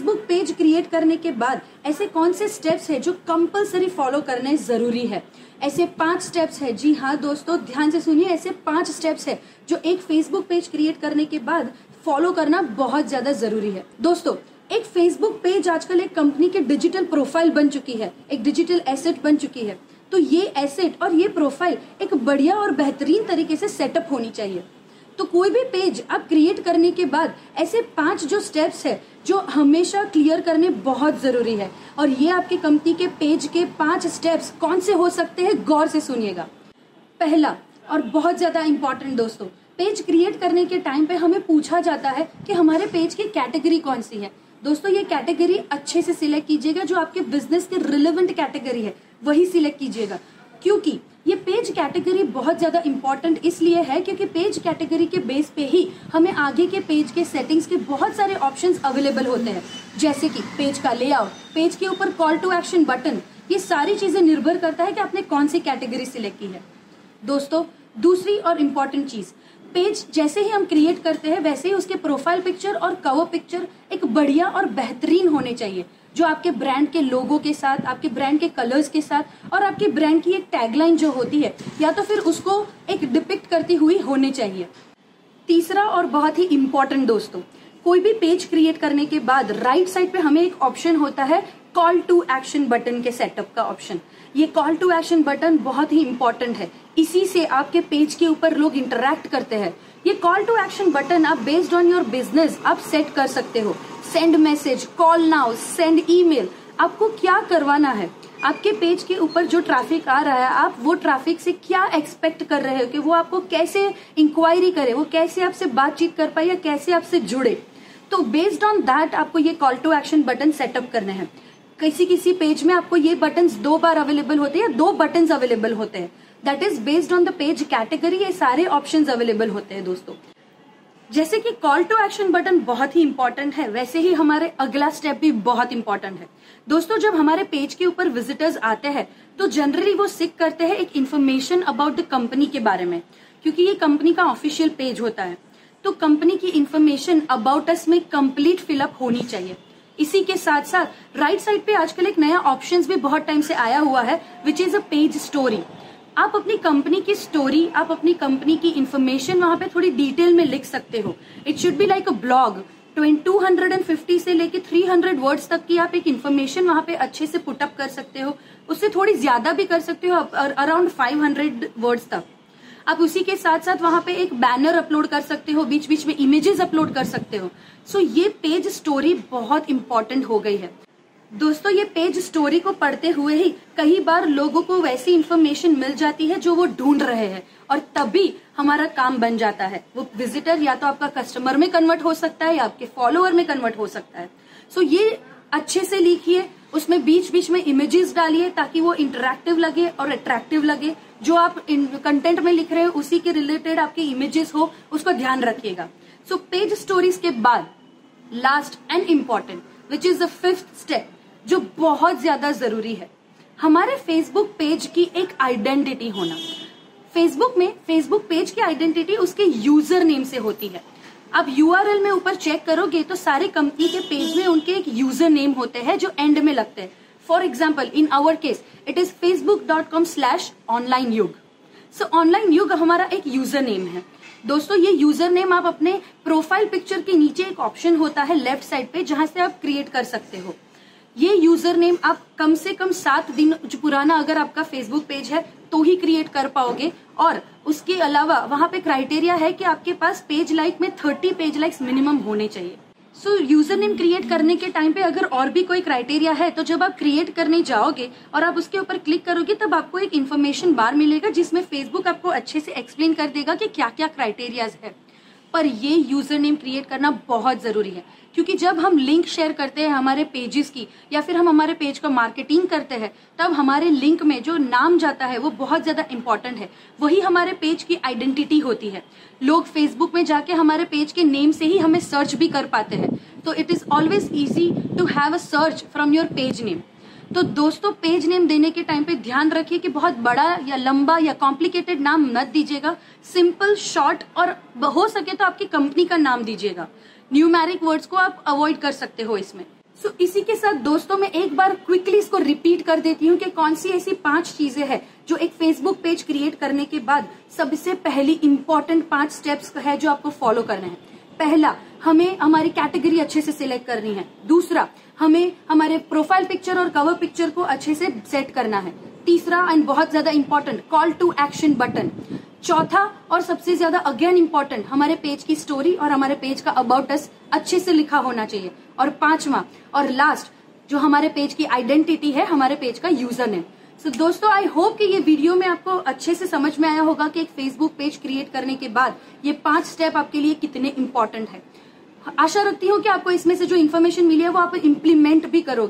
Facebook page create करने के बाद, ऐसे कौन से स्टेप्स है जो कंपलसरी फॉलो करने ज़रूरी है? ऐसे पाँच स्टेप्स है। जी हाँ दोस्तों, ध्यान से सुनिए, ऐसे पाँच स्टेप्स है जो एक फेसबुक पेज क्रिएट करने के बाद फॉलो करना बहुत ज़्यादा ज़रूरी है। दोस्तों, एक फेसबुक पेज आजकल एक कंपनी के डिजिटल प्रोफ़ाइल बन चुकी है, एक डिजिटल एसेट बन चुकी है। तो ये एसेट और ये प्रोफ़ाइल एक बढ़िया और बेहतरीन तरीके से सेटअप होनी चाहिए। तो कोई भी पेज आप क्रिएट करने के बाद ऐसे पाँच जो स्टेप्स है जो हमेशा क्लियर करने बहुत ज़रूरी है। और ये आपकी कंपनी के पेज के पाँच स्टेप्स कौन से हो सकते हैं, गौर से सुनिएगा। पहला, और बहुत ज़्यादा इंपॉर्टेंट दोस्तों, पेज क्रिएट करने के टाइम पे हमें पूछा जाता है कि हमारे पेज की कैटेगरी कौन सी है। दोस्तों, ये कैटेगरी अच्छे से सिलेक्ट कीजिएगा, जो आपके बिज़नेस के रिलेवेंट कैटेगरी है, वही सिलेक्ट कीजिएगा। क्योंकि ये पेज कैटेगरी बहुत ज़्यादा इंपॉर्टेंट इसलिए है क्योंकि पेज कैटेगरी के बेस पे ही हमें आगे के पेज के सेटिंग्स के बहुत सारे ऑप्शंस अवेलेबल होते हैं। जैसे कि पेज का लेआउट पेज के ऊपर कॉल टू एक्शन बटन ये सारी चीज़ें निर्भर करता है कि आपने कौन सी कैटेगरी सिलेक्ट की है। दोस्तों, दूसरी और इम्पोर्टेंट चीज़ पेज जैसे ही हम क्रिएट करते हैं, वैसे ही उसके प्रोफ़ाइल पिक्चर और कवर पिक्चर एक बढ़िया और बेहतरीन होने चाहिए, जो आपके ब्रांड के लोगों के साथ, आपके ब्रांड के कलर्स के साथ और आपके ब्रांड की एक टैगलाइन जो होती है, या तो फिर उसको एक डिपिक्ट करती हुई होनी चाहिए। तीसरा और बहुत ही इंपॉर्टेंट दोस्तों, कोई भी पेज क्रिएट करने के बाद राइट साइड पे हमें एक ऑप्शन होता है कॉल टू एक्शन बटन के सेटअप का ऑप्शन ये कॉल टू एक्शन बटन बहुत ही इंपॉर्टेंट है। इसी से आपके पेज के ऊपर लोग इंटरेक्ट करते हैं। ये कॉल टू एक्शन बटन आप बेस्ड ऑन योर बिज़नेस आप सेट कर सकते हो। Send message call now send email आपको क्या करवाना है? आपके पेज के ऊपर जो ट्रैफ़िक आ रहा है, आप वो ट्रैफ़िक से क्या एक्सपेक्ट कर रहे हो कि वो आपको कैसे इंक्वायरी करे? वो कैसे आपसे बातचीत कर पाए या कैसे आपसे जुड़े? तो बेस्ड ऑन दैट आपको ये call to action button setup करने हैं। किसी किसी पेज में आपको ये बटन दो बार अवेलेबल होते हैं या दो बटन अवेलेबल होते हैं। That is based on the page category ये सारे ऑप्शन अवेलेबल होते हैं दोस्तों। जैसे कि कॉल टू एक्शन बटन बहुत ही इंपॉर्टेंट है, वैसे ही हमारे अगला स्टेप भी बहुत इंपॉर्टेंट है। दोस्तों, जब हमारे पेज के ऊपर विजिटर्स आते हैं तो जनरली वो सिक करते हैं एक इन्फॉर्मेशन अबाउट द कंपनी के बारे में, क्योंकि ये कंपनी का ऑफिशियल पेज होता है। तो कंपनी की इन्फॉर्मेशन अबाउट अस में कंप्लीट फिलअप होनी चाहिए। इसी के साथ साथ राइट साइड पे आजकल एक नया ऑप्शन भी बहुत टाइम से आया हुआ है which is a page story आप अपनी कंपनी की स्टोरी आप अपनी कंपनी की इंफॉर्मेशन वहाँ पे थोड़ी डिटेल में लिख सकते हो। It should be like a blog two hundred and fifty से लेके थ्री हंड्रेड वर्ड्स तक की आप एक इन्फॉर्मेशन वहाँ पे अच्छे से पुटअप कर सकते हो। उससे थोड़ी ज़्यादा भी कर सकते हो अराउंड फाइव हंड्रेड वर्ड्स तक। आप उसी के साथ साथ वहाँ पे एक बैनर अपलोड कर सकते हो बीच बीच में इमेजेस अपलोड कर सकते हो। सो so, ये पेज स्टोरी बहुत इंपॉर्टेंट हो गई है। दोस्तों, ये पेज स्टोरी को पढ़ते हुए ही कई बार लोगों को वैसी इन्फॉर्मेशन मिल जाती है जो वो ढूंढ रहे हैं और तभी हमारा काम बन जाता है। वो विजिटर या तो आपका कस्टमर में कन्वर्ट हो सकता है या आपके फॉलोअर में कन्वर्ट हो सकता है। सो ये अच्छे से लिखिए, उसमें बीच बीच में इमेजेस डालिए ताकि वो इंटरेक्टिव लगे और अट्रैक्टिव लगे। जो आप कंटेंट में लिख रहे हो, उसी के रिलेटेड आपके इमेजेस हो, उसको ध्यान रखिएगा। सो पेज स्टोरीज के बाद last and important which is the fifth step जो बहुत ज़्यादा ज़रूरी है। हमारे फेसबुक पेज की एक आइडेंटिटी होना। फेसबुक में फेसबुक पेज की आइडेंटिटी उसके यूज़र नेम से होती है। आप यूआरएल में ऊपर चेक करोगे तो सारे कंपनी के पेज में उनके एक यूज़र नेम होते हैं जो एंड में लगते हैं। For example in our case it is Facebook dot com slash online Yug so online युग हमारा एक यूज़र नेम है। दोस्तों, ये यूज़र नेम आप अपने प्रोफ़ाइल पिक्चर के नीचे एक ऑप्शन होता है लेफ़्ट साइड पे, जहाँ से आप क्रिएट कर सकते हो। ये यूज़र नेम आप कम से कम सात दिन पुराना अगर आपका फेसबुक पेज है तो ही क्रिएट कर पाओगे। और उसके अलावा वहाँ पे क्राइटेरिया है कि आपके पास पेज लाइक में थर्टी पेज लाइक्स मिनिमम होने चाहिए। सो यूज़र नेम क्रिएट करने के टाइम पे अगर और भी कोई क्राइटेरिया है तो जब आप क्रिएट करने जाओगे और आप उसके ऊपर क्लिक करोगे, तब आपको एक इन्फॉर्मेशन बार मिलेगा, जिसमें फेसबुक आपको अच्छे से एक्सप्लेन कर देगा कि क्या क्या क्राइटेरियाज है। पर ये यूज़र नेम क्रिएट करना बहुत ज़रूरी है। क्योंकि जब हम लिंक शेयर करते हैं हमारे पेजेस की, या फिर हम हमारे पेज का मार्केटिंग करते हैं, तब हमारे लिंक में जो नाम जाता है, वो बहुत ज़्यादा इंपॉर्टेंट है। वही हमारे पेज की आइडेंटिटी होती है। लोग फेसबुक में जाके हमारे पेज के नेम से ही हमें सर्च भी कर पाते हैं। तो it is always easy to have a search from your page name तो दोस्तों पेज नेम देने के टाइम पे ध्यान रखिए कि बहुत बड़ा या लंबा या कॉम्प्लिकेटेड नाम मत दीजिएगा। सिंपल शॉर्ट और हो सके तो आपकी कंपनी का नाम दीजिएगा। न्यूमैरिक वर्ड्स को आप अवॉइड कर सकते हो इसमें। सो so, इसी के साथ दोस्तों मैं एक बार क्विकली इसको रिपीट कर देती हूँ कि कौन सी ऐसी पाँच चीज़ें हैं जो एक फेसबुक पेज क्रिएट करने के बाद सबसे पहली इंपॉर्टेंट पाँच स्टेप्स है जो आपको फॉलो करना है। पहला, हमें हमारी कैटेगरी अच्छे से सिलेक्ट करनी है। दूसरा, हमें हमारे प्रोफ़ाइल पिक्चर और कवर पिक्चर को अच्छे से सेट करना है। तीसरा एंड बहुत ज़्यादा important call to action button चौथा, और सबसे ज़्यादा अगेन इम्पोर्टेंट हमारे पेज की स्टोरी और हमारे पेज का अबाउट अस अच्छे से लिखा होना चाहिए। और पांचवा, और लास्ट जो हमारे पेज की आइडेंटिटी है, हमारे पेज का यूज़र नेम सो so, दोस्तों आई होप कि ये वीडियो में आपको अच्छे से समझ में आया होगा कि एक फेसबुक पेज क्रिएट करने के बाद ये पाँच स्टेप आपके लिए कितने इंपॉर्टेंट है। आशा रखती हूँ कि आपको इसमें से जो इन्फॉर्मेशन मिली है वो आप इम्प्लीमेंट भी करोगे।